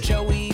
Joey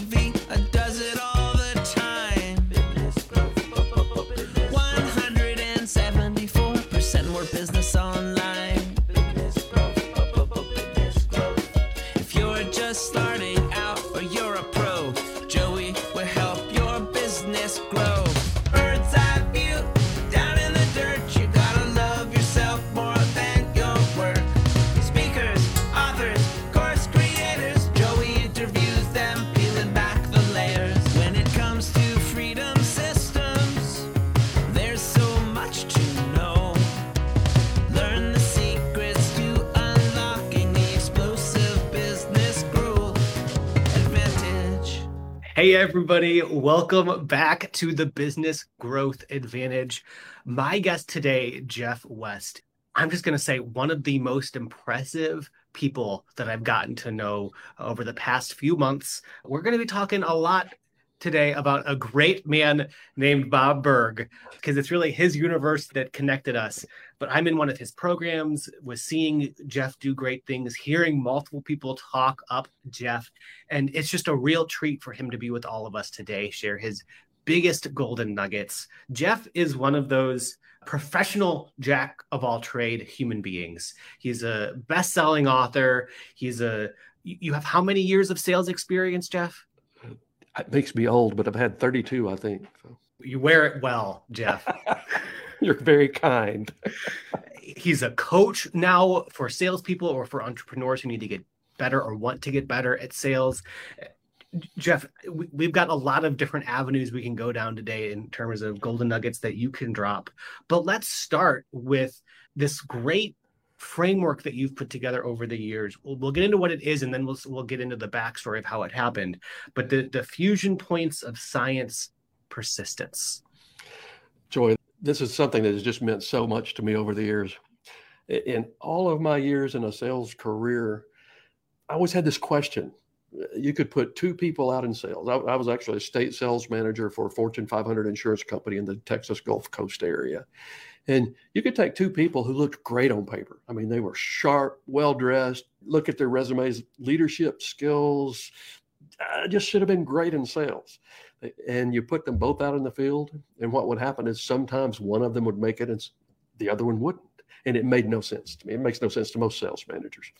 everybody, welcome back to the Business Growth Advantage. My guest today, Jeff West. I'm just going to say one of the most impressive people that I've gotten to know over the past few months. We're going to be talking a lot today about a great man named Bob Burg because it's really his universe that connected us. But I'm in one of his programs, was seeing Jeff do great things, hearing multiple people talk up Jeff. And it's just a real treat for him to be with all of us today, share his biggest golden nuggets. Jeff is one of those professional jack of all trade human beings. He's a best-selling author. He's a you have how many years of sales experience, Jeff? It makes me old, but I've had 32, I think. So. You wear it well, Jeff. You're very kind. He's a coach now for salespeople or for entrepreneurs who need to get better or want to get better at sales. Jeff, we- we've got a lot of different avenues we can go down today in terms of golden nuggets that you can drop. But let's start with this great framework that you've put together over the years. We'll, we'll get into what it is, and then we'll we'll get into the backstory of how it happened. But the the fusion points of science persistence. Joey, this is something that has just meant so much to me over the years. In all of my years in a sales career, I always had this question. You could put two people out in sales. I, I was actually a state sales manager for a Fortune 500 insurance company in the Texas Gulf Coast area. And you could take two people who looked great on paper. I mean, they were sharp, well dressed. Look at their resumes, leadership skills, uh, just should have been great in sales. And you put them both out in the field, and what would happen is sometimes one of them would make it and the other one wouldn't. And it made no sense to me. It makes no sense to most sales managers.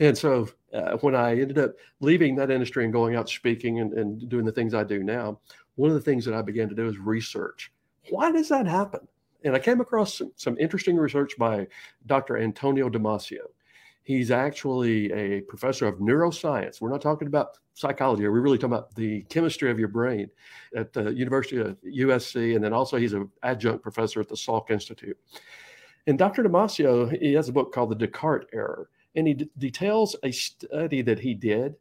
And so uh, when I ended up leaving that industry and going out speaking and, and doing the things I do now, one of the things that I began to do is research. Why does that happen? And I came across some, some interesting research by Dr. Antonio Damasio. He's actually a professor of neuroscience. We're not talking about psychology. We're really talking about the chemistry of your brain at the University of USC. And then also he's an adjunct professor at the Salk Institute. And Dr. Damasio, he has a book called The Descartes Error. And he d- details a study that he did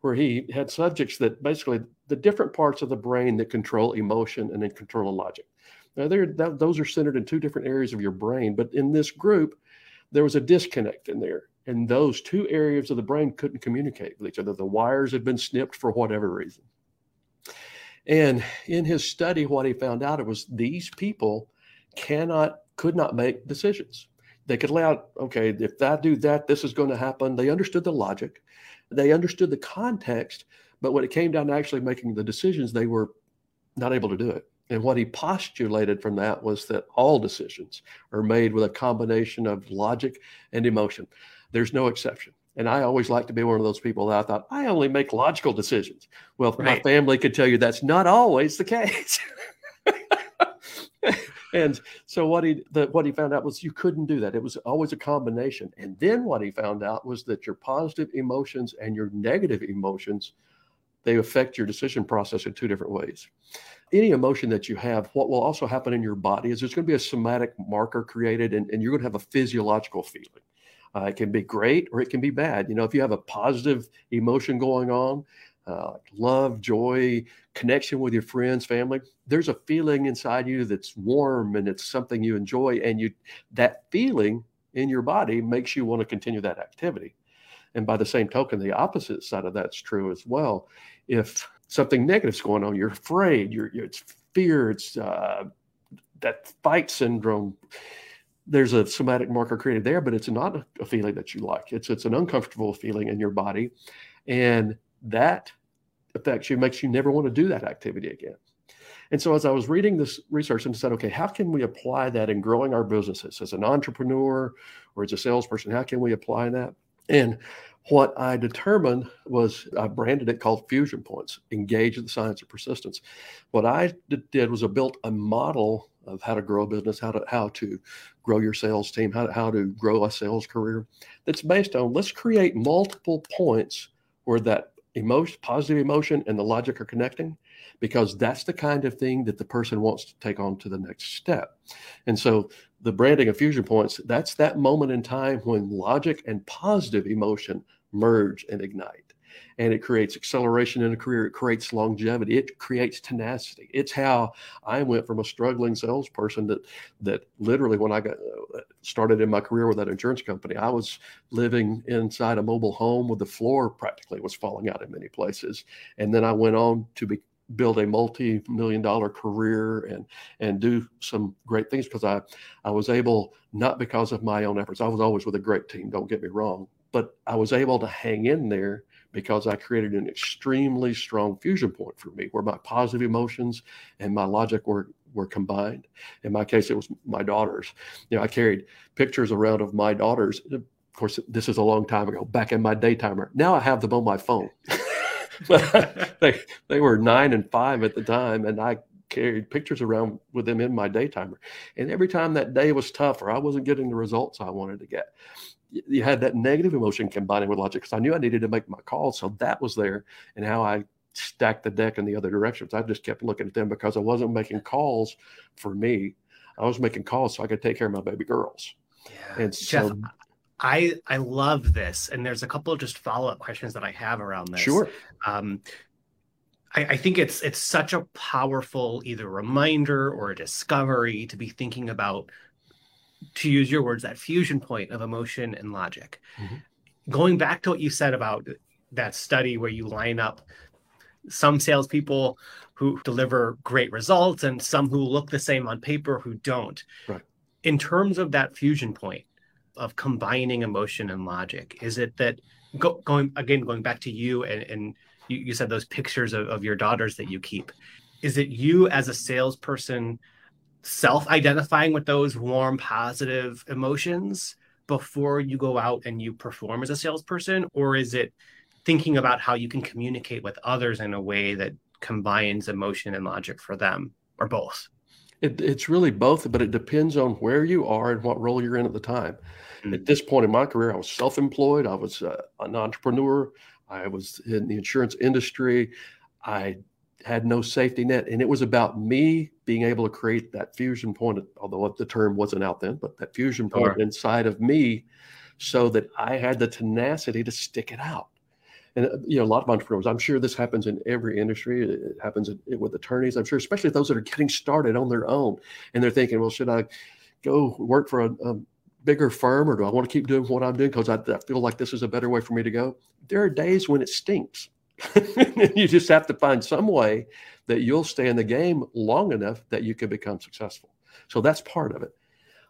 where he had subjects that basically the different parts of the brain that control emotion and then control logic. Now, those are centered in two different areas of your brain, but in this group, there was a disconnect in there. And those two areas of the brain couldn't communicate with each other. The wires had been snipped for whatever reason. And in his study, what he found out it was these people cannot, could not make decisions. They could lay out, okay, if I do that, this is going to happen. They understood the logic, they understood the context, but when it came down to actually making the decisions, they were not able to do it. And what he postulated from that was that all decisions are made with a combination of logic and emotion. There's no exception. And I always like to be one of those people that I thought I only make logical decisions. Well, my family could tell you that's not always the case. and so what he the, what he found out was you couldn't do that. It was always a combination. And then what he found out was that your positive emotions and your negative emotions they affect your decision process in two different ways. Any emotion that you have, what will also happen in your body is there's going to be a somatic marker created, and, and you're going to have a physiological feeling. Uh, it can be great or it can be bad. You know, if you have a positive emotion going on, uh, love, joy, connection with your friends, family, there's a feeling inside you that's warm and it's something you enjoy, and you that feeling in your body makes you want to continue that activity. And by the same token, the opposite side of that's true as well. If something negative's going on, you're afraid, you're, you're it's fear, it's uh, that fight syndrome. There's a somatic marker created there, but it's not a feeling that you like. It's it's an uncomfortable feeling in your body, and that affects you makes you never want to do that activity again. And so as I was reading this research and said, okay, how can we apply that in growing our businesses as an entrepreneur or as a salesperson? How can we apply that? And what I determined was I branded it called Fusion Points, engage in the science of persistence. What I did was I built a model of how to grow a business, how to how to grow your sales team, how to, how to grow a sales career. That's based on let's create multiple points where that emotion, positive emotion, and the logic are connecting, because that's the kind of thing that the person wants to take on to the next step. And so the branding of fusion points, that's that moment in time when logic and positive emotion merge and ignite. And it creates acceleration in a career. It creates longevity. It creates tenacity. It's how I went from a struggling salesperson that that literally when I got uh, started in my career with that insurance company, I was living inside a mobile home with the floor practically was falling out in many places. And then I went on to be build a multi-million dollar career and and do some great things because I I was able not because of my own efforts. I was always with a great team, don't get me wrong, but I was able to hang in there because I created an extremely strong fusion point for me where my positive emotions and my logic were were combined. In my case, it was my daughters. You know, I carried pictures around of my daughters. Of course, this is a long time ago, back in my daytimer. Now I have them on my phone. they they were nine and five at the time, and I carried pictures around with them in my daytimer. And every time that day was tough or I wasn't getting the results I wanted to get, you had that negative emotion combining with logic because I knew I needed to make my calls. So that was there, and how I stacked the deck in the other directions. I just kept looking at them because I wasn't making calls for me. I was making calls so I could take care of my baby girls. Yeah. And so Jeff, I I love this, and there's a couple of just follow up questions that I have around this. Sure. Um, I, I think it's it's such a powerful either reminder or a discovery to be thinking about, to use your words, that fusion point of emotion and logic. Mm-hmm. Going back to what you said about that study where you line up some salespeople who deliver great results and some who look the same on paper who don't. Right. In terms of that fusion point, of combining emotion and logic? Is it that go, going again, going back to you and, and you, you said those pictures of, of your daughters that you keep. Is it you as a salesperson self-identifying with those warm, positive emotions before you go out and you perform as a salesperson, or is it thinking about how you can communicate with others in a way that combines emotion and logic for them, or both? It, it's really both, but it depends on where you are and what role you're in at the time. Mm-hmm. At this point in my career, I was self employed, I was uh, an entrepreneur, I was in the insurance industry. I had no safety net. And it was about me being able to create that fusion point, although the term wasn't out then, but that fusion point sure. inside of me so that I had the tenacity to stick it out and uh, you know a lot of entrepreneurs i'm sure this happens in every industry it happens with attorneys i'm sure especially those that are getting started on their own and they're thinking well should i go work for a, a bigger firm or do i want to keep doing what i'm doing because I, I, feel like this is a better way for me to go there are days when it stinks you just have to find some way that you'll stay in the game long enough that you can become successful. So that's part of it.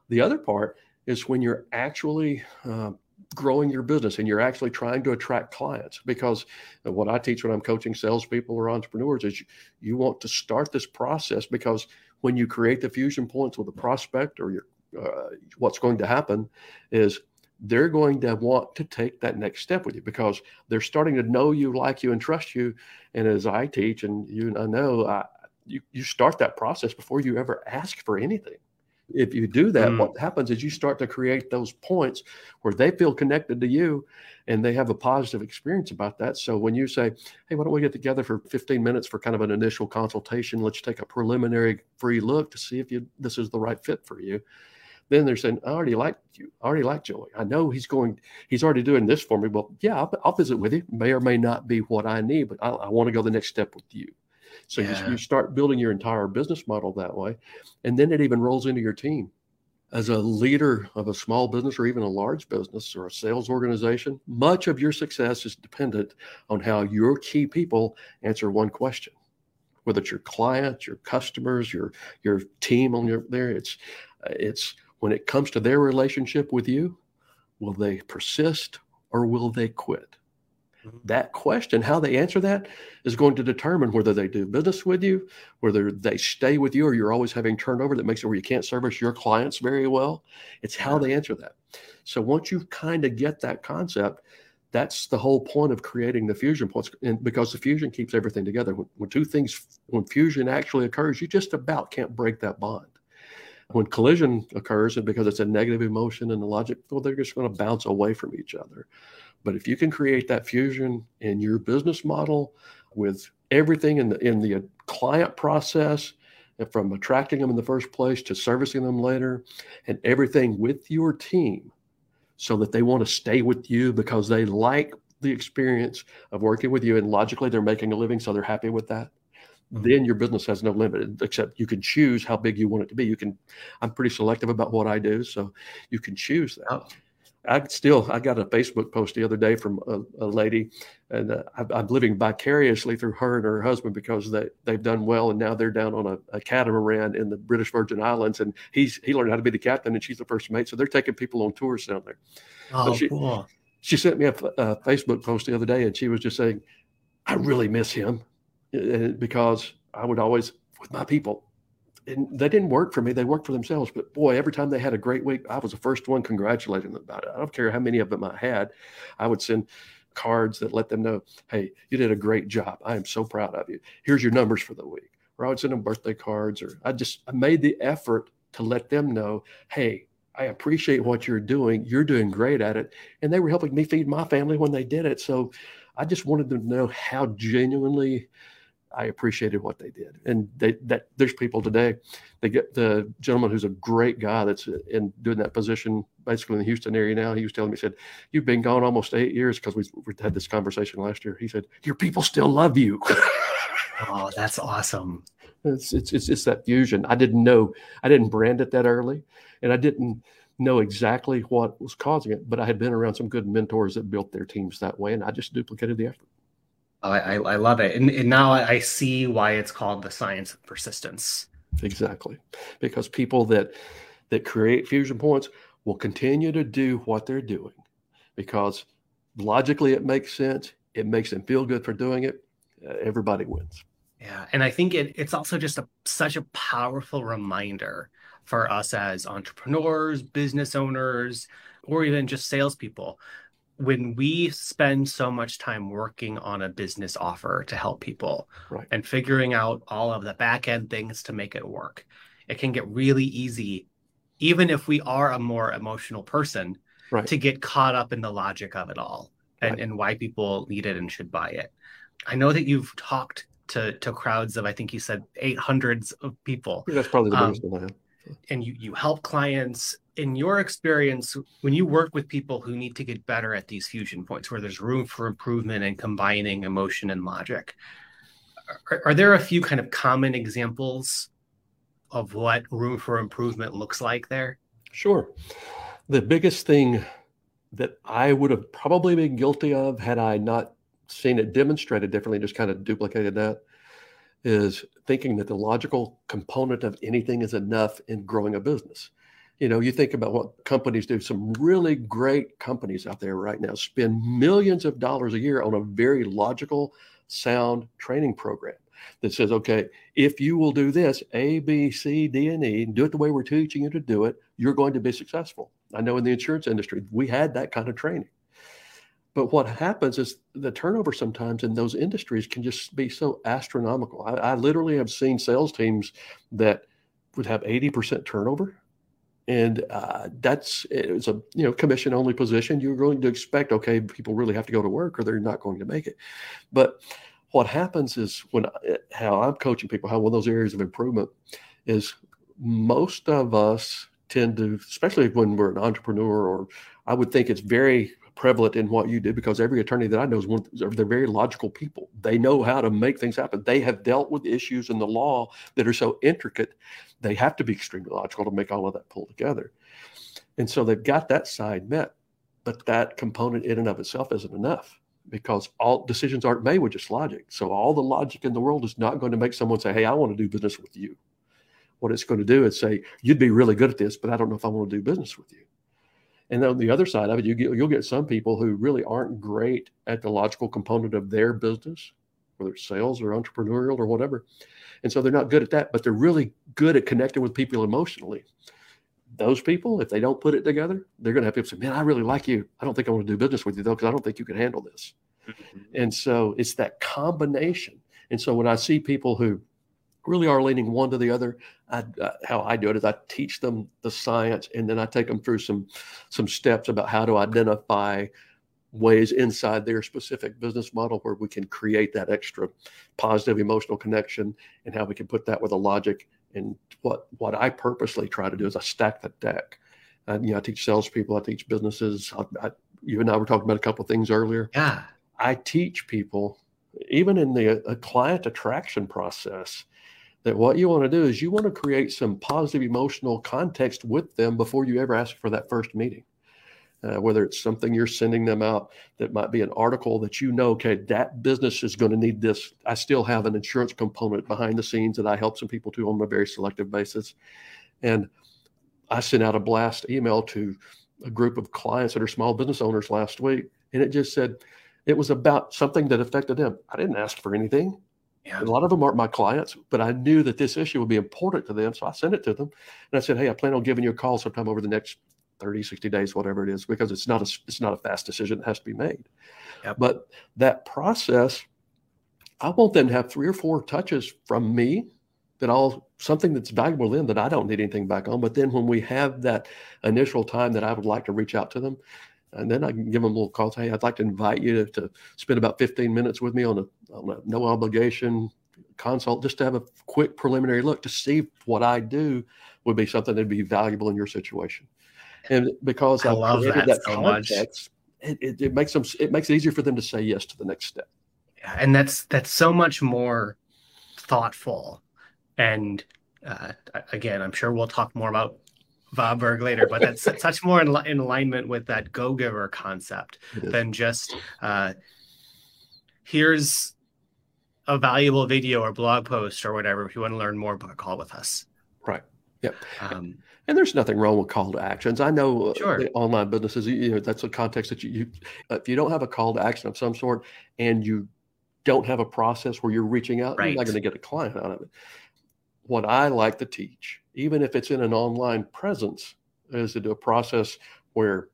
The other part is when you're actually uh, growing your business and you're actually trying to attract clients because what I teach when I'm coaching salespeople or entrepreneurs is you, you want to start this process because when you create the fusion points with a prospect or your uh, what's going to happen is they're going to want to take that next step with you because they're starting to know you, like you, and trust you. And as I teach, and you and I know, I, you you start that process before you ever ask for anything if you do that, mm. what happens is you start to create those points where they feel connected to you and they have a positive experience about that. So when you say, Hey, why don't we get together for 15 minutes for kind of an initial consultation? Let's take a preliminary free look to see if you this is the right fit for you. Then they're saying, I already like you. I already like Joey. I know he's going, he's already doing this for me. Well, yeah, I'll, I'll visit with you. May or may not be what I need, but I, I want to go the next step with you. So yeah. you, you start building your entire business model that way. And then it even rolls into your team. As a leader of a small business or even a large business or a sales organization, much of your success is dependent on how your key people answer one question. Whether it's your clients, your customers, your your team on your there, it's it's when it comes to their relationship with you, will they persist or will they quit? Mm-hmm. That question, how they answer that, is going to determine whether they do business with you, whether they stay with you, or you're always having turnover that makes it where you can't service your clients very well. It's how they answer that. So once you kind of get that concept, that's the whole point of creating the fusion points and because the fusion keeps everything together when, when, two things when fusion actually occurs you just about can't break that bond when collision occurs and because it's a negative emotion and the logic well they're just going to bounce away from each other but if you can create that fusion in your business model with everything in the in the uh, client process uh, from attracting them in the first place to servicing them later and everything with your team so that they want to stay with you because they like the experience of working with you and logically they're making a living so they're happy with that. Then your business has no limit except you can choose how big you want it to be you can i'm pretty selective about what i do so you can choose that oh. I still I got a Facebook post the other day from a, a lady, and uh, I, am living vicariously through her and her husband because they they've done well, and now they're down on a, a, catamaran in the British Virgin Islands, and he's he learned how to be the captain, and she's the first mate, so they're taking people on tours down there. Oh, she, cool. She sent me a, a, Facebook post the other day, and she was just saying, "I really miss him," Uh, because I would always with my people and they didn't work for me. They worked for themselves. But boy, every time they had a great week, I was the first one congratulating them about it. I don't care how many of them I had. I would send cards that let them know, hey, you did a great job. I am so proud of you. Here's your numbers for the week. Or I would send them birthday cards, or I just I made the effort to let them know, hey, I appreciate what you're doing. You're doing great at it. And they were helping me feed my family when they did it. So I just wanted them to know how genuinely I appreciated what they did. And they, that there's people today. They get the gentleman who's a great guy that's in doing that position, basically in the Houston area now. He was telling me, he said, "You've been gone almost eight years because we, we had this conversation last year." He said, "Your people still love you." oh, that's awesome. It's, it's it's it's that fusion. I didn't know. I didn't brand it that early, and I didn't know exactly what was causing it. But I had been around some good mentors that built their teams that way, and I just duplicated the effort. I, I, love it. And, and now I see why it's called the science of persistence. Exactly. Because people that that create fusion points will continue to do what they're doing because logically it makes sense. It makes them feel good for doing it. Uh, everybody wins. Yeah. And I think it, it's also just a, such a powerful reminder for us as entrepreneurs, business owners, or even just salespeople when we spend so much time working on a business offer to help people right. and figuring out all of the back end things to make it work, it can get really easy, even if we are a more emotional person, right. to get caught up in the logic of it all and, right. and why people need it and should buy it. I know that you've talked to, to crowds of, I think you said eight hundreds of people. That's probably the biggest um, one I have and you you help clients. In your experience when you work with people who need to get better at these fusion points where there's room for improvement and combining emotion and logic are, are there a few kind of common examples of what room for improvement looks like there? Sure. The biggest thing that i would have probably been guilty of had i not seen it demonstrated differently just kind of duplicated that is thinking that the logical component of anything is enough in growing a business. You know, you think about what companies do. Some really great companies out there right now spend millions of dollars a year on a very logical, sound training program that says, okay, if you will do this, A, B, C, D, and E, and do it the way we're teaching you to do it, you're going to be successful. I know in the insurance industry, we had that kind of training. But what happens is the turnover sometimes in those industries can just be so astronomical. I, I literally have seen sales teams that would have 80% turnover. And uh, that's it's a you know commission only position. You're going to expect okay, people really have to go to work or they're not going to make it. But what happens is when how I'm coaching people, how one of those areas of improvement is most of us tend to, especially when we're an entrepreneur, or I would think it's very prevalent in what you do because every attorney that I know is one, they're very logical people. They know how to make things happen. They have dealt with issues in the law that are so intricate, they have to be extremely logical to make all of that pull together. And so they've got that side met, but that component in and of itself isn't enough because all decisions aren't made with just logic. So all the logic in the world is not going to make someone say, "Hey, I want to do business with you." What it's going to do is say, "You'd be really good at this, but I don't know if I want to do business with you." And then on the other side of it, you get you'll get some people who really aren't great at the logical component of their business, whether it's sales or entrepreneurial or whatever. And so they're not good at that, but they're really good at connecting with people emotionally. Those people, if they don't put it together, they're going to have people say, "Man, I really like you. I don't think I want to do business with you though, because I don't think you can handle this." Mm-hmm. And so it's that combination. And so when I see people who really are leaning one to the other. I, uh, how I do it is I teach them the science, and then I take them through some some steps about how to identify ways inside their specific business model where we can create that extra positive emotional connection, and how we can put that with a logic. And what what I purposely try to do is I stack the deck. Uh, you know, I teach salespeople, I teach businesses. I, I, you and I were talking about a couple of things earlier. Yeah, I teach people even in the uh, client attraction process that what you want to do is you want to create some positive emotional context with them before you ever ask for that first meeting. Uh, whether it's something you're sending them out that might be an article that you know, okay, that business is going to need this. I still have an insurance component behind the scenes that I help some people to on a very selective basis. And I sent out a blast email to a group of clients that are small business owners last week. And it just said, it was about something that affected them. I didn't ask for anything. Yeah. A lot of them aren't my clients, but I knew that this issue would be important to them. So I sent it to them and I said, Hey, I plan on giving you a call sometime over the next 30, 60 days, whatever it is, because it's not a, it's not a fast decision that has to be made. Yep. But that process, I want them to have three or four touches from me that all something that's valuable to them that I don't need anything back on. But then when we have that initial time that I would like to reach out to them, and then I can give them a little call. Hey, I'd like to invite you to, to spend about 15 minutes with me on a, on a, no obligation consult, just to have a quick preliminary look to see what I do would be something that'd be valuable in your situation. And because I, I love that, that so context, it, it, it, makes them it makes it easier for them to say yes to the next step. Yeah, and that's that's so much more thoughtful. And uh, again, I'm sure we'll talk more about Bob Burg later, but that's such more in, in, alignment with that go giver concept than just uh, here's a valuable video or blog post or whatever. If you want to learn more, book a call with us. Right. Yep. Um, and there's nothing wrong with call to actions. I know uh, sure. online businesses, you know, that's a context that you, you, if you don't have a call to action of some sort and you don't have a process where you're reaching out, right. you're not going to get a client out of it. What I like to teach even if it's in an online presence, is to do a process where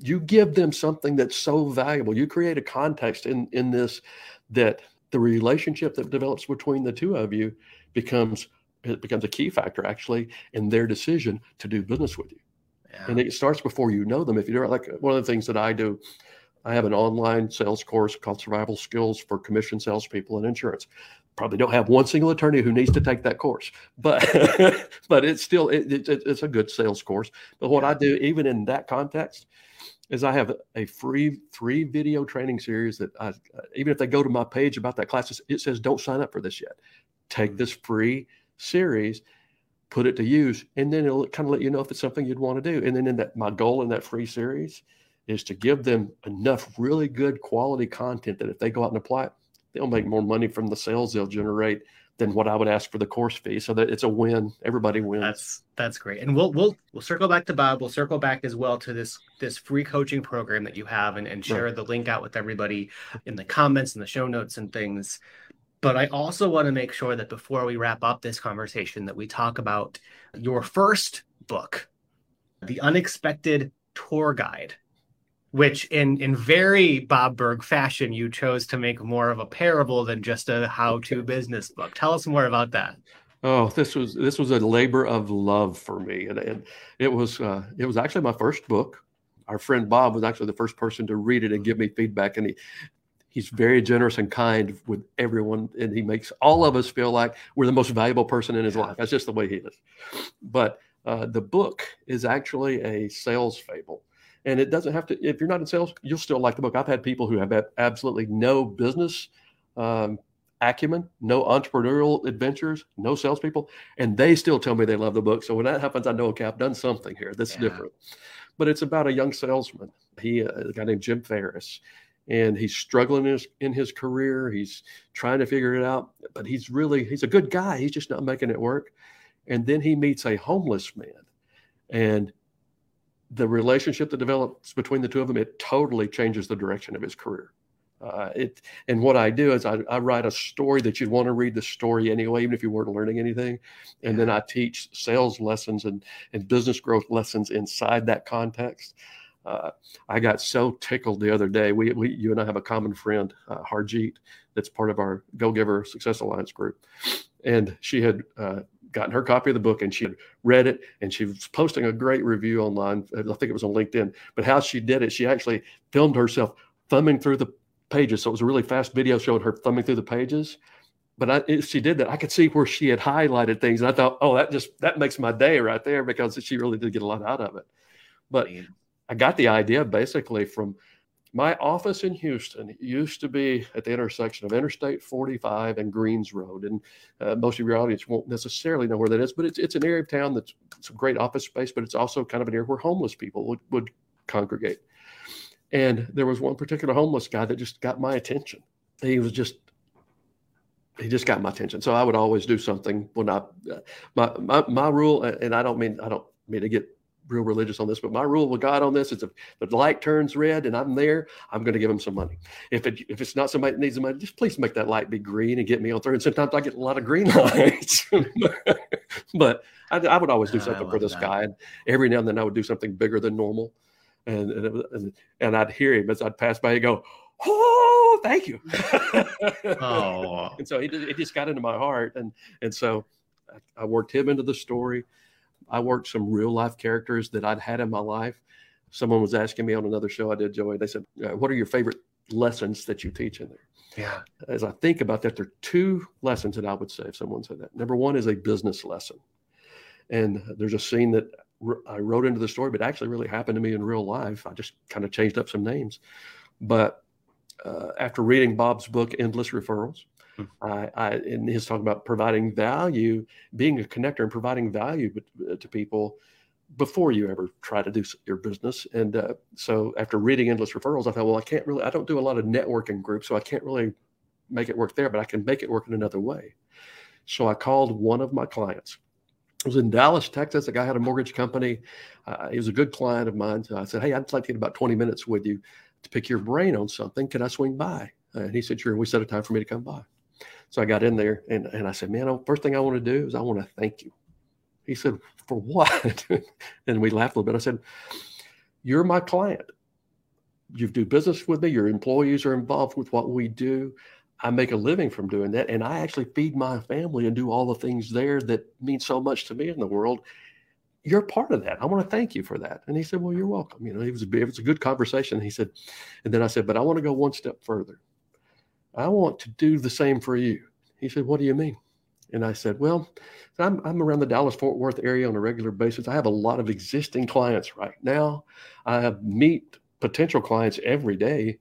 you give them something that's so valuable. You create a context in in this that the relationship that develops between the two of you becomes it becomes a key factor actually in their decision to do business with you. Yeah. And it starts before you know them. If you do like one of the things that I do, I have an online sales course called Survival Skills for Commission Salespeople in Insurance probably don't have one single attorney who needs to take that course, but but it's still it, it, it's a good sales course. But what I do, even in that context, is I have a free three video training series that I even if they go to my page about that class, it says don't sign up for this yet. Take mm-hmm. this free series, put it to use, and then it'll kind of let you know if it's something you'd want to do. And then in that my goal in that free series is to give them enough really good quality content that if they go out and apply it, they'll make more money from the sales they'll generate than what I would ask for the course fee. So that it's a win. Everybody wins. That's that's great. And we'll we'll we'll circle back to Bob. We'll circle back as well to this this free coaching program that you have and, and share right. the link out with everybody in the comments and the show notes and things. But I also want to make sure that before we wrap up this conversation that we talk about your first book, The Unexpected Tour Guide which in in very Bob Burg fashion, you chose to make more of a parable than just a how-to business book. Tell us more about that. Oh, this was this was a labor of love for me, and, and it was uh, it was actually my first book. Our friend Bob was actually the first person to read it and give me feedback, and he he's very generous and kind with everyone, and he makes all of us feel like we're the most valuable person in his life. That's just the way he is. But uh, the book is actually a sales fable and it doesn't have to, if you're not in sales, you'll still like the book. I've had people who have absolutely no business um, acumen, no entrepreneurial adventures, no salespeople, and they still tell me they love the book. So when that happens, I know, okay, I've done something here that's yeah. different. But it's about a young salesman. He, uh, a guy named Jim Ferris, and he's struggling in his, in his career. He's trying to figure it out, but he's really, he's a good guy. He's just not making it work. And then he meets a homeless man. And the relationship that develops between the two of them, it totally changes the direction of his career. Uh, it and what I do is I, I, write a story that you'd want to read the story anyway, even if you weren't learning anything, and then I teach sales lessons and and business growth lessons inside that context. Uh, I got so tickled the other day. We, we you and I have a common friend, uh, Harjeet, that's part of our Go Giver Success Alliance group, and she had uh, gotten her copy of the book and she had read it and she was posting a great review online. I think it was on LinkedIn. But how she did it, she actually filmed herself thumbing through the pages. So it was a really fast video showing her thumbing through the pages. But I, if she did that, I could see where she had highlighted things, and I thought, oh, that just that makes my day right there because she really did get a lot out of it. But I got the idea basically from my office in Houston used to be at the intersection of Interstate 45 and Greens Road. And uh, most of your audience won't necessarily know where that is, but it's, it's an area of town that's some great office space, but it's also kind of an area where homeless people would, would congregate. And there was one particular homeless guy that just got my attention. He was just, he just got my attention. So I would always do something when I, uh, my, my, my rule, and I don't mean, I don't mean to get real religious on this, but my rule with God on this is if the light turns red and I'm there, I'm going to give him some money. If it if it's not somebody that needs the money, just please make that light be green and get me on through. And sometimes I get a lot of green lights, but I, I, would always do something for this that. guy. And every now and then I would do something bigger than normal, and and, and, and I'd hear him as I'd pass by. He'd go, "Oh, thank you." oh, and so it, it just got into my heart, and and so I worked him into the story. I worked some real life characters that I'd had in my life. Someone was asking me on another show I did, Joey. They said, uh, "What are your favorite lessons that you teach in there?" Yeah. As I think about that, there are two lessons that I would say if someone said that. Number one is a business lesson, and there's a scene that I wrote into the story, but actually really happened to me in real life. I just kind of changed up some names, but uh, after reading Bob's book, Endless Referrals, I, I, and he's talking about providing value, being a connector and providing value uh, to people before you ever try to do your business. And uh, so after reading Endless Referrals, I thought, well, I can't really, I don't do a lot of networking groups, so I can't really make it work there, but I can make it work in another way. So I called one of my clients. It was in Dallas, Texas. The guy had a mortgage company. Uh, he was a good client of mine. So I said, Hey, I'd like to get about 20 minutes with you to pick your brain on something. Can I swing by? And he said, Sure. We set a time for me to come by. So I got in there and, and I said, man, first thing I want to do is I want to thank you. He said, for what? and we laughed a little bit. I said, you're my client. You do business with me. Your employees are involved with what we do. I make a living from doing that. And I actually feed my family and do all the things there that mean so much to me in the world. You're part of that. I want to thank you for that. And he said, Well, you're welcome. You know, it was a, it was a good conversation. He said, and then I said, But I want to go one step further. I want to do the same for you. He said, What do you mean? And I said, Well, I'm, I'm around the Dallas Fort Worth area on a regular basis. I have a lot of existing clients right now. I meet potential clients every day.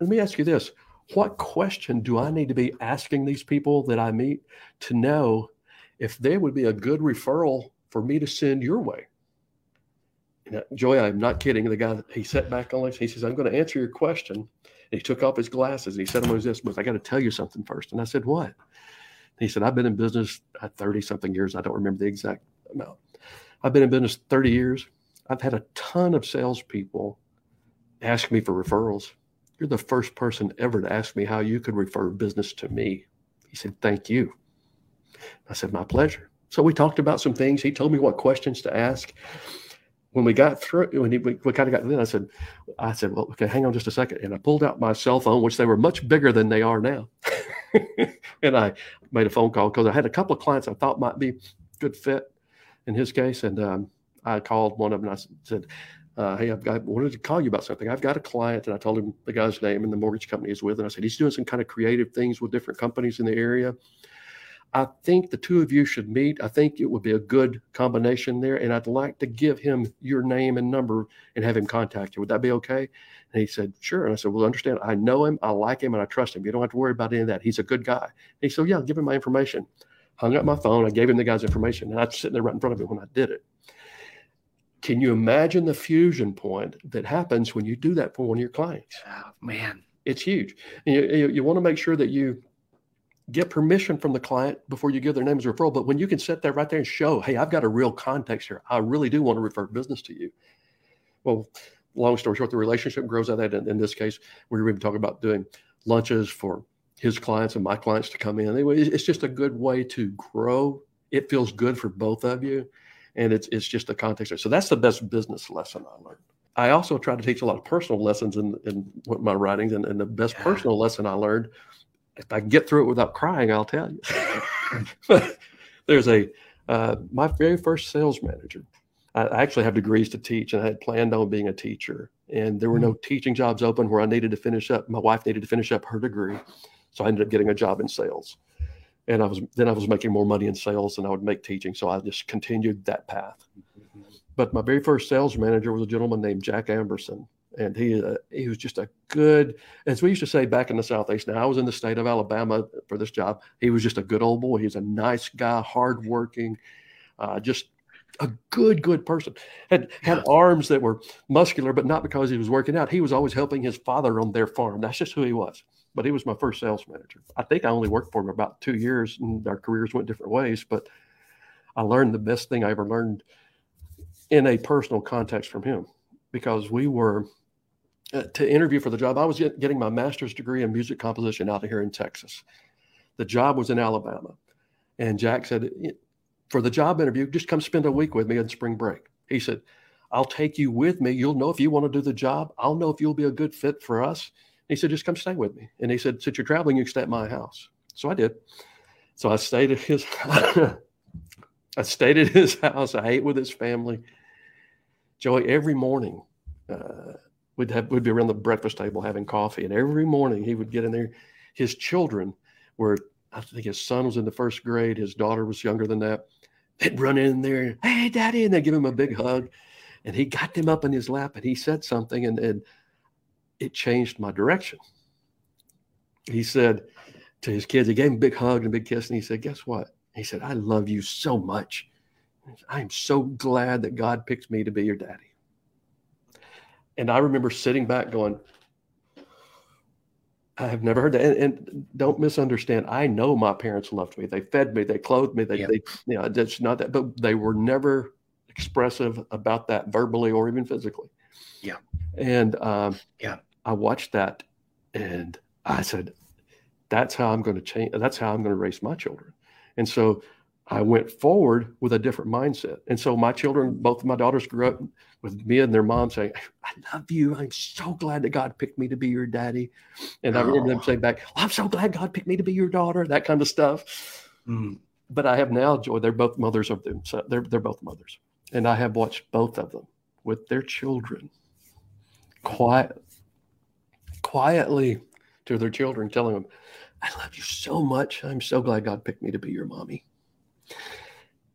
Let me ask you this What question do I need to be asking these people that I meet to know if they would be a good referral for me to send your way? Now, Joey, I'm not kidding. The guy, he sat back on, he says, I'm going to answer your question he took off his glasses and he said on his desk, I got to tell you something first. And I said, What? he said, I've been in business uh, 30 something years. I don't remember the exact amount. I've been in business 30 years. I've had a ton of salespeople ask me for referrals. You're the first person ever to ask me how you could refer business to me. He said, Thank you. I said, My pleasure. So we talked about some things. He told me what questions to ask when we got through, when he, we, we kind of got then, I said, I said, well, okay, hang on just a second. And I pulled out my cell phone, which they were much bigger than they are now. and I made a phone call because I had a couple of clients I thought might be a good fit in his case. And um, I called one of them and I said, uh, hey, I've got, wanted to call you about something. I've got a client and I told him the guy's name and the mortgage company he's with. And I said, he's doing some kind of creative things with different companies in the area. I think the two of you should meet. I think it would be a good combination there. And I'd like to give him your name and number and have him contact you. Would that be okay? And he said, Sure. And I said, Well, understand, I know him, I like him, and I trust him. You don't have to worry about any of that. He's a good guy. And he said, Yeah, give him my information. Hung up my phone. I gave him the guy's information. And I was sitting there right in front of him when I did it. Can you imagine the fusion point that happens when you do that for one of your clients? Oh, man. It's huge. You, you, you want to make sure that you get permission from the client before you give their name as a referral. But when you can sit there right there and show, hey, I've got a real context here. I really do want to refer business to you. Well, long story short, the relationship grows out of that. In, in this case, we were even talking about doing lunches for his clients and my clients to come in. Anyway, it's just a good way to grow. It feels good for both of you. And it's it's just the context. So that's the best business lesson I learned. I also try to teach a lot of personal lessons in, in my writings. And, and the best yeah. personal lesson I learned if I can get through it without crying, I'll tell you. There's a uh, my very first sales manager. I actually have degrees to teach, and I had planned on being a teacher. And there were no mm-hmm. teaching jobs open where I needed to finish up. My wife needed to finish up her degree, so I ended up getting a job in sales. And I was then I was making more money in sales than I would make teaching, so I just continued that path. Mm-hmm. But my very first sales manager was a gentleman named Jack Amberson, and he uh, he was just a good, as we used to say back in the southeast. Now I was in the state of Alabama for this job. He was just a good old boy. He was a nice guy, hardworking, uh, just a good good person. Had had arms that were muscular, but not because he was working out. He was always helping his father on their farm. That's just who he was. But he was my first sales manager. I think I only worked for him about two years, and our careers went different ways. But I learned the best thing I ever learned in a personal context from him because we were to interview for the job. I was getting my master's degree in music composition out of here in Texas. The job was in Alabama. And Jack said, for the job interview, just come spend a week with me on spring break. He said, I'll take you with me. You'll know if you want to do the job. I'll know if you'll be a good fit for us. He said, just come stay with me. And he said, since you're traveling, you can stay at my house. So I did. So I stayed at his I stayed at his house. I ate with his family. Joey, every morning, uh, we'd have we'd be around the breakfast table having coffee, and every morning he would get in there. His children were, I think his son was in the first grade, his daughter was younger than that. They'd run in there, hey, daddy, and they'd give him a big hug. And he got them up in his lap and he said something, and, and it changed my direction. He said to his kids, he gave him a big hug and a big kiss, and he said, Guess what? He said, I love you so much. I am so glad that God picked me to be your daddy. And I remember sitting back going, I have never heard that. And, and, don't misunderstand. I know my parents loved me. They fed me. They clothed me. They, they you know, it's not that, but they were never expressive about that verbally or even physically. Yeah. And um, yeah, I watched that, and I said, "That's how I'm going to change. That's how I'm going to raise my children." And so I went forward with a different mindset. And so my children, both of my daughters grew up with me and their mom saying, I love you. I'm so glad that God picked me to be your daddy. And I remember them saying back, well, I'm so glad God picked me to be your daughter, that kind of stuff. Mm. But I have now Joey. They're both mothers of them. So they're, they're both mothers. And I have watched both of them with their children quiet, quietly to their children, telling them, I love you so much. I'm so glad God picked me to be your mommy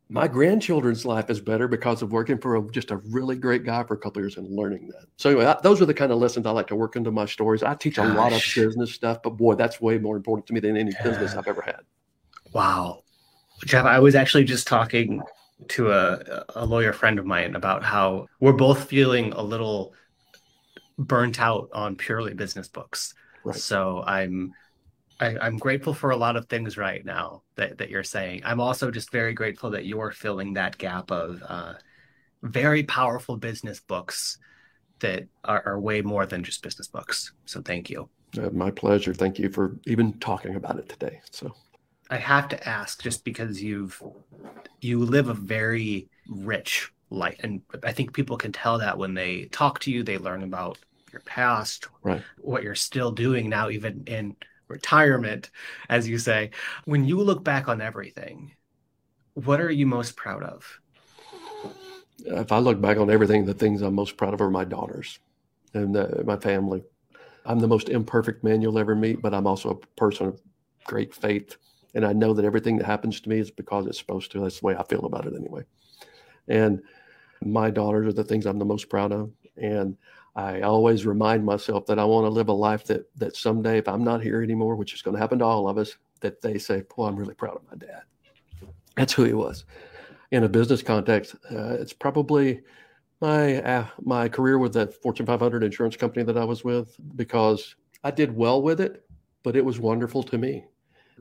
my grandchildren's life is better because of working for a, just a really great guy for a couple years and learning that. So anyway, I, those are the kind of lessons I like to work into my stories. I teach Gosh. a lot of business stuff, but boy, that's way more important to me than any yeah. business I've ever had. Wow, Jeff, I was actually just talking to a, a lawyer friend of mine about how we're both feeling a little burnt out on purely business books. Right. So I'm I, am grateful for a lot of things right now that, that you're saying. I'm also just very grateful that you're filling that gap of uh, very powerful business books that are, are, way more than just business books. So thank you. Uh, my pleasure. Thank you for even talking about it today. So I have to ask, just because you've you live a very rich life, and I think people can tell that when they talk to you, they learn about your past, right. what you're still doing now, even in retirement, as you say. When you look back on everything, what are you most proud of? If I look back on everything, the things I'm most proud of are my daughters and uh, my family. I'm the most imperfect man you'll ever meet, but I'm also a person of great faith. And I know that everything that happens to me is because it's supposed to. That's the way I feel about it anyway. And my daughters are the things I'm the most proud of. And I always remind myself that I want to live a life that that someday, if I'm not here anymore, which is going to happen to all of us, that they say, "Boy, I'm really proud of my dad." That's who he was. In a business context, uh, it's probably my uh, my career with that Fortune 500 insurance company that I was with because I did well with it, but it was wonderful to me.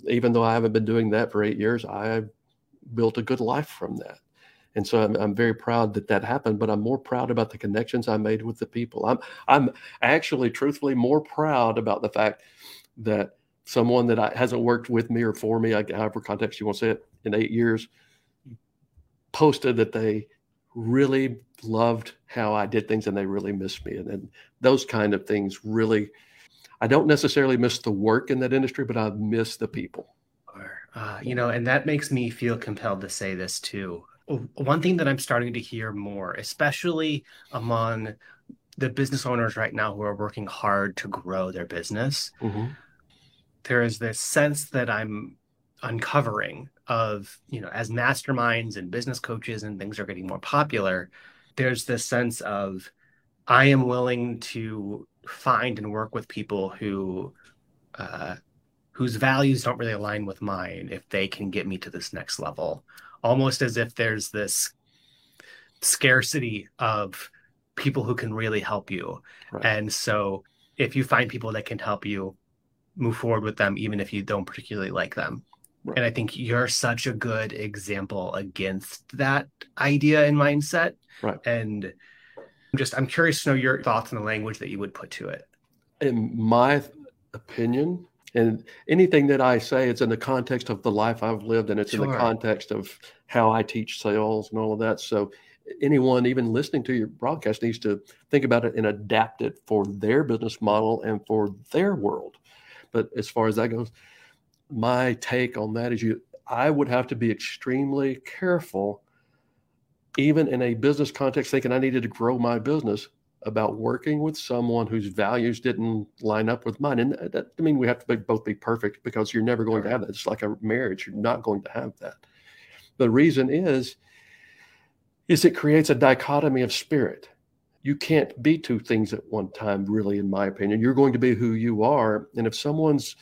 Even though I haven't been doing that for eight years, I built a good life from that. And so I'm, I'm very proud that that happened, but I'm more proud about the connections I made with the people. I'm, I'm actually truthfully more proud about the fact that someone that I, hasn't worked with me or for me, I, however context you want to say it, in eight years, posted that they really loved how I did things and they really missed me. And, and those kind of things really, I don't necessarily miss the work in that industry, but I miss the people. Uh, you know, and that makes me feel compelled to say this too. One thing that I'm starting to hear more, especially among the business owners right now who are working hard to grow their business, mm-hmm. there is this sense that I'm uncovering of, you know, as masterminds and business coaches and things are getting more popular, there's this sense of I am willing to find and work with people who uh, whose values don't really align with mine if they can get me to this next level almost as if there's this scarcity of people who can really help you. Right. and so if you find people that can help you move forward with them even if you don't particularly like them. Right. and i think you're such a good example against that idea and mindset. Right. And i'm just i'm curious to know your thoughts on the language that you would put to it. In my opinion and anything that I say, it's in the context of the life I've lived, and it's sure. in the context of how I teach sales and all of that. So anyone even listening to your broadcast needs to think about it and adapt it for their business model and for their world. But as far as that goes, my take on that is you I would have to be extremely careful, even in a business context, thinking I needed to grow my business about working with someone whose values didn't line up with mine. And that, I mean, we have to be, both be perfect because you're never going to have that. It's like a marriage. You're not going to have that. The reason is, is it creates a dichotomy of spirit. You can't be two things at one time, really, in my opinion. You're going to be who you are. And if someone's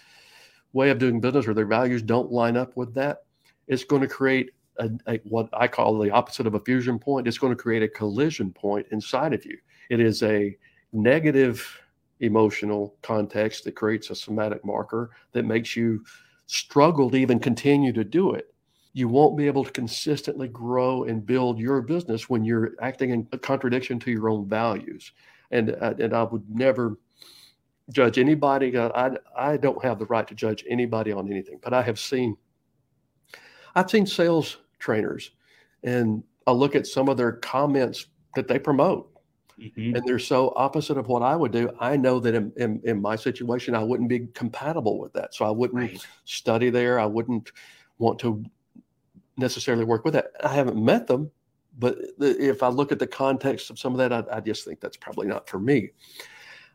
way of doing business or their values don't line up with that, it's going to create a, a, what I call the opposite of a fusion point. It's going to create a collision point inside of you. It is a negative emotional context that creates a somatic marker that makes you struggle to even continue to do it. You won't be able to consistently grow and build your business when you're acting in contradiction to your own values. And, uh, and I would never judge anybody. Uh, I, I don't have the right to judge anybody on anything, but I have seen, I've seen sales trainers and I look at some of their comments that they promote mm-hmm. and they're so opposite of what I would do. I know that in, in, in, my situation, I wouldn't be compatible with that. So I wouldn't right. study there. I wouldn't want to necessarily work with that. I haven't met them, but if I look at the context of some of that, I, I just think that's probably not for me.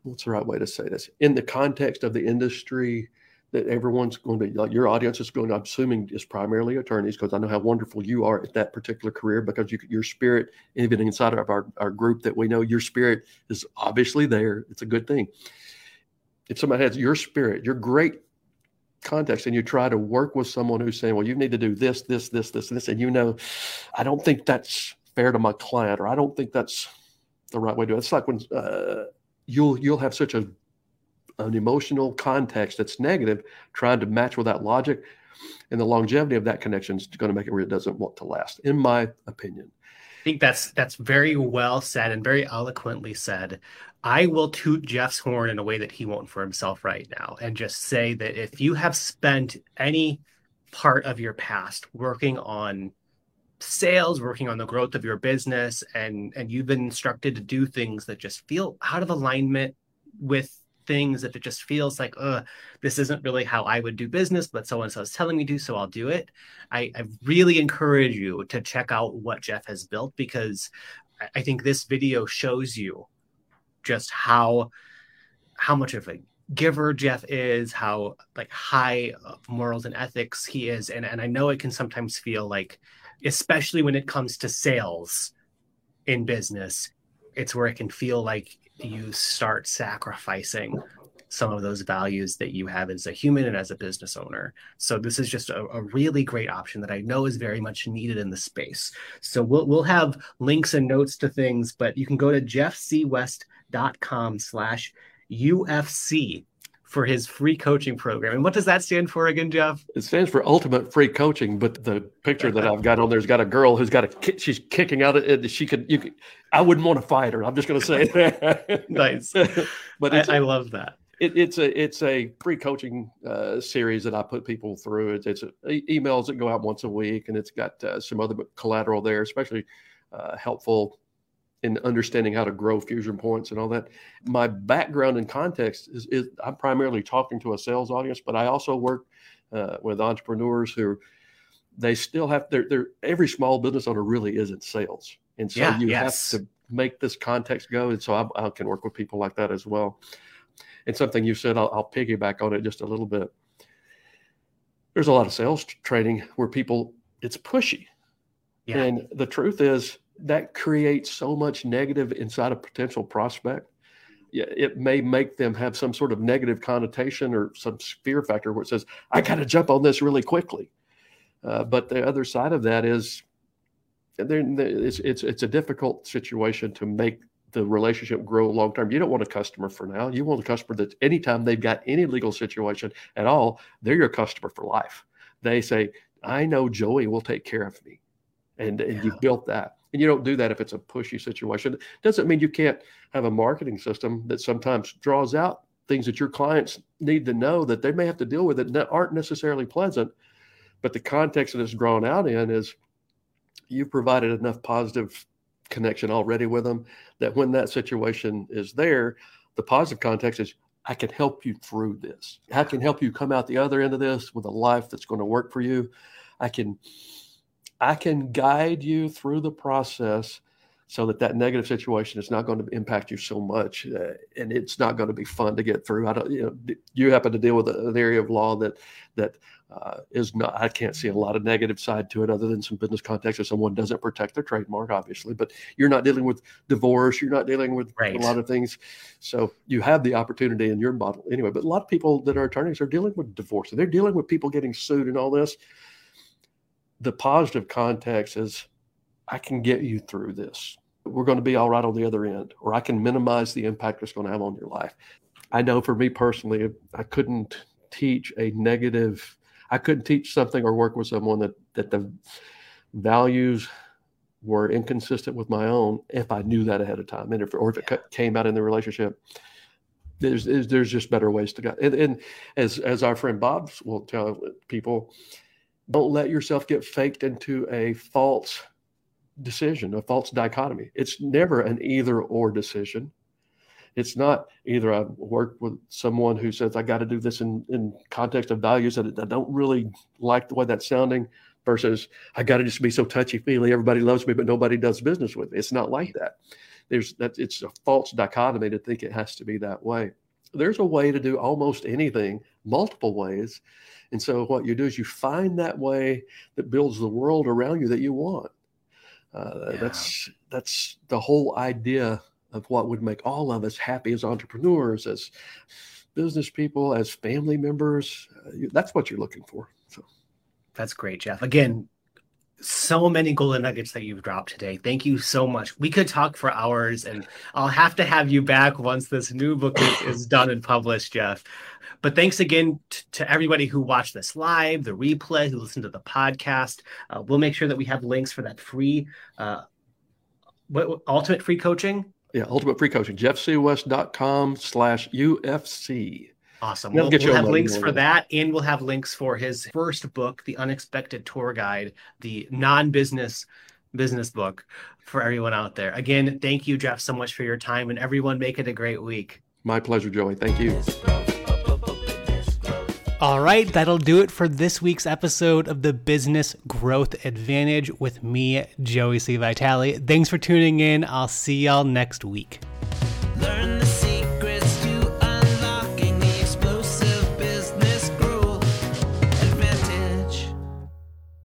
What's the right way to say this? In the context of the industry that everyone's going to be like your audience is going to, I'm assuming is primarily attorneys because I know how wonderful you are at that particular career because you, your spirit, even inside of our, our group that we know your spirit is obviously there. It's a good thing. If somebody has your spirit, your great context, and you try to work with someone who's saying, well, you need to do this, this, this, this, and this, and you know, I don't think that's fair to my client, or I don't think that's the right way to do it. It's like when uh, you'll you'll have such a an emotional context that's negative, trying to match with that logic, and the longevity of that connection is going to make it where it doesn't want to last, in my opinion. I think that's that's very well said and very eloquently said. I will toot Jeff's horn in a way that he won't for himself right now, and just say that if you have spent any part of your past working on sales working on the growth of your business and and you've been instructed to do things that just feel out of alignment with things if it just feels like, uh, this isn't really how I would do business, but so and so is telling me to, so I'll do it. I, I really encourage you to check out what Jeff has built because I think this video shows you just how how much of a giver Jeff is, how like high of morals and ethics he is, and and I know it can sometimes feel like, especially when it comes to sales in business, it's where it can feel like you start sacrificing some of those values that you have as a human and as a business owner. So this is just a, a, really great option that I know is very much needed in the space. So we'll we'll have links and notes to things, but you can go to jeffcwest.com slash UFC for his free coaching program. And what does that stand for again, Jeff? It stands for Ultimate Free Coaching. But the picture that I've got on there's got a girl who's got a she's kicking out it. She could you. Could, I wouldn't want to fight her. I'm just going to say that. nice. but I, I love that. It, it's a it's a free coaching uh, series that I put people through. It's, it's a, emails that go out once a week, and it's got uh, some other collateral there, especially uh, helpful in understanding how to grow fusion points and all that. My background and context is, is I'm primarily talking to a sales audience, but I also work uh, with entrepreneurs who they still have their, their every small business owner really isn't sales, and so yeah, you yes. have to make this context go. And so I, I, can work with people like that as well. And something you said, I'll, I'll piggyback on it just a little bit. There's a lot of sales training where people it's pushy, yeah. and the truth is that creates so much negative inside a potential prospect. It may make them have some sort of negative connotation or some fear factor where it says, I got to jump on this really quickly. Uh, but the other side of that is it's, it's, it's a difficult situation to make the relationship grow long term. You don't want a customer for now. You want a customer that anytime they've got any legal situation at all, they're your customer for life. They say, I know Joey will take care of me. And, and yeah. you've built that. And you don't do that if it's a pushy situation. It doesn't mean you can't have a marketing system that sometimes draws out things that your clients need to know that they may have to deal with that aren't necessarily pleasant. But the context that it's drawn out in is you've provided enough positive connection already with them that when that situation is there, the positive context is I can help you through this. I can help you come out the other end of this with a life that's going to work for you. I can I can guide you through the process so that that negative situation is not going to impact you so much uh, and it's not going to be fun to get through. I don't you know you happen to deal with an area of law that that uh, is not i can't see a lot of negative side to it other than some business context if someone doesn't protect their trademark obviously but you're not dealing with divorce you're not dealing with right. a lot of things. So you have the opportunity in your model anyway but a lot of people that are attorneys are dealing with divorce. They're dealing with people getting sued and all this the positive context is I can get you through this. We're going to be all right on the other end, or I can minimize the impact it's going to have on your life. I know for me personally, I couldn't teach a negative, I couldn't teach something or work with someone that, that the values were inconsistent with my own if I knew that ahead of time. And if, or if it came out in the relationship, there's, there's just better ways to go. And, and as, as our friend Bob will tell people, don't let yourself get faked into a false decision, a false dichotomy. It's never an either or decision. It's not either I work with someone who says I got to do this in, in context of values that I don't really like the way that's sounding versus I got to just be so touchy feely. Everybody loves me, but nobody does business with me. It's not like that. There's that it's a false dichotomy to think it has to be that way. There's a way to do almost anything, multiple ways. And so what you do is you find that way that builds the world around you that you want. Uh, yeah. That's that's the whole idea of what would make all of us happy as entrepreneurs, as business people, as family members. Uh, that's what you're looking for. So that's great, Jeff. Again, so many golden nuggets that you've dropped today. Thank you so much. We could talk for hours, and I'll have to have you back once this new book is, is done and published, Jeff. But thanks again t- to everybody who watched this live, the replay, who listened to the podcast. Uh, we'll make sure that we have links for that free, uh, what, what, ultimate free coaching. Yeah, ultimate free coaching. jeffcwest.com slash UFC. Awesome. We'll, we'll have links for that, and we'll have links for his first book, The Unexpected Tour Guide, the non-business business book for everyone out there. Again, thank you, Jeff, so much for your time, and everyone make it a great week. My pleasure, Joey. Thank you. All right, that'll do it for this week's episode of the Business Growth Advantage with me, Joey C. Vitale. Thanks for tuning in. I'll see y'all next week.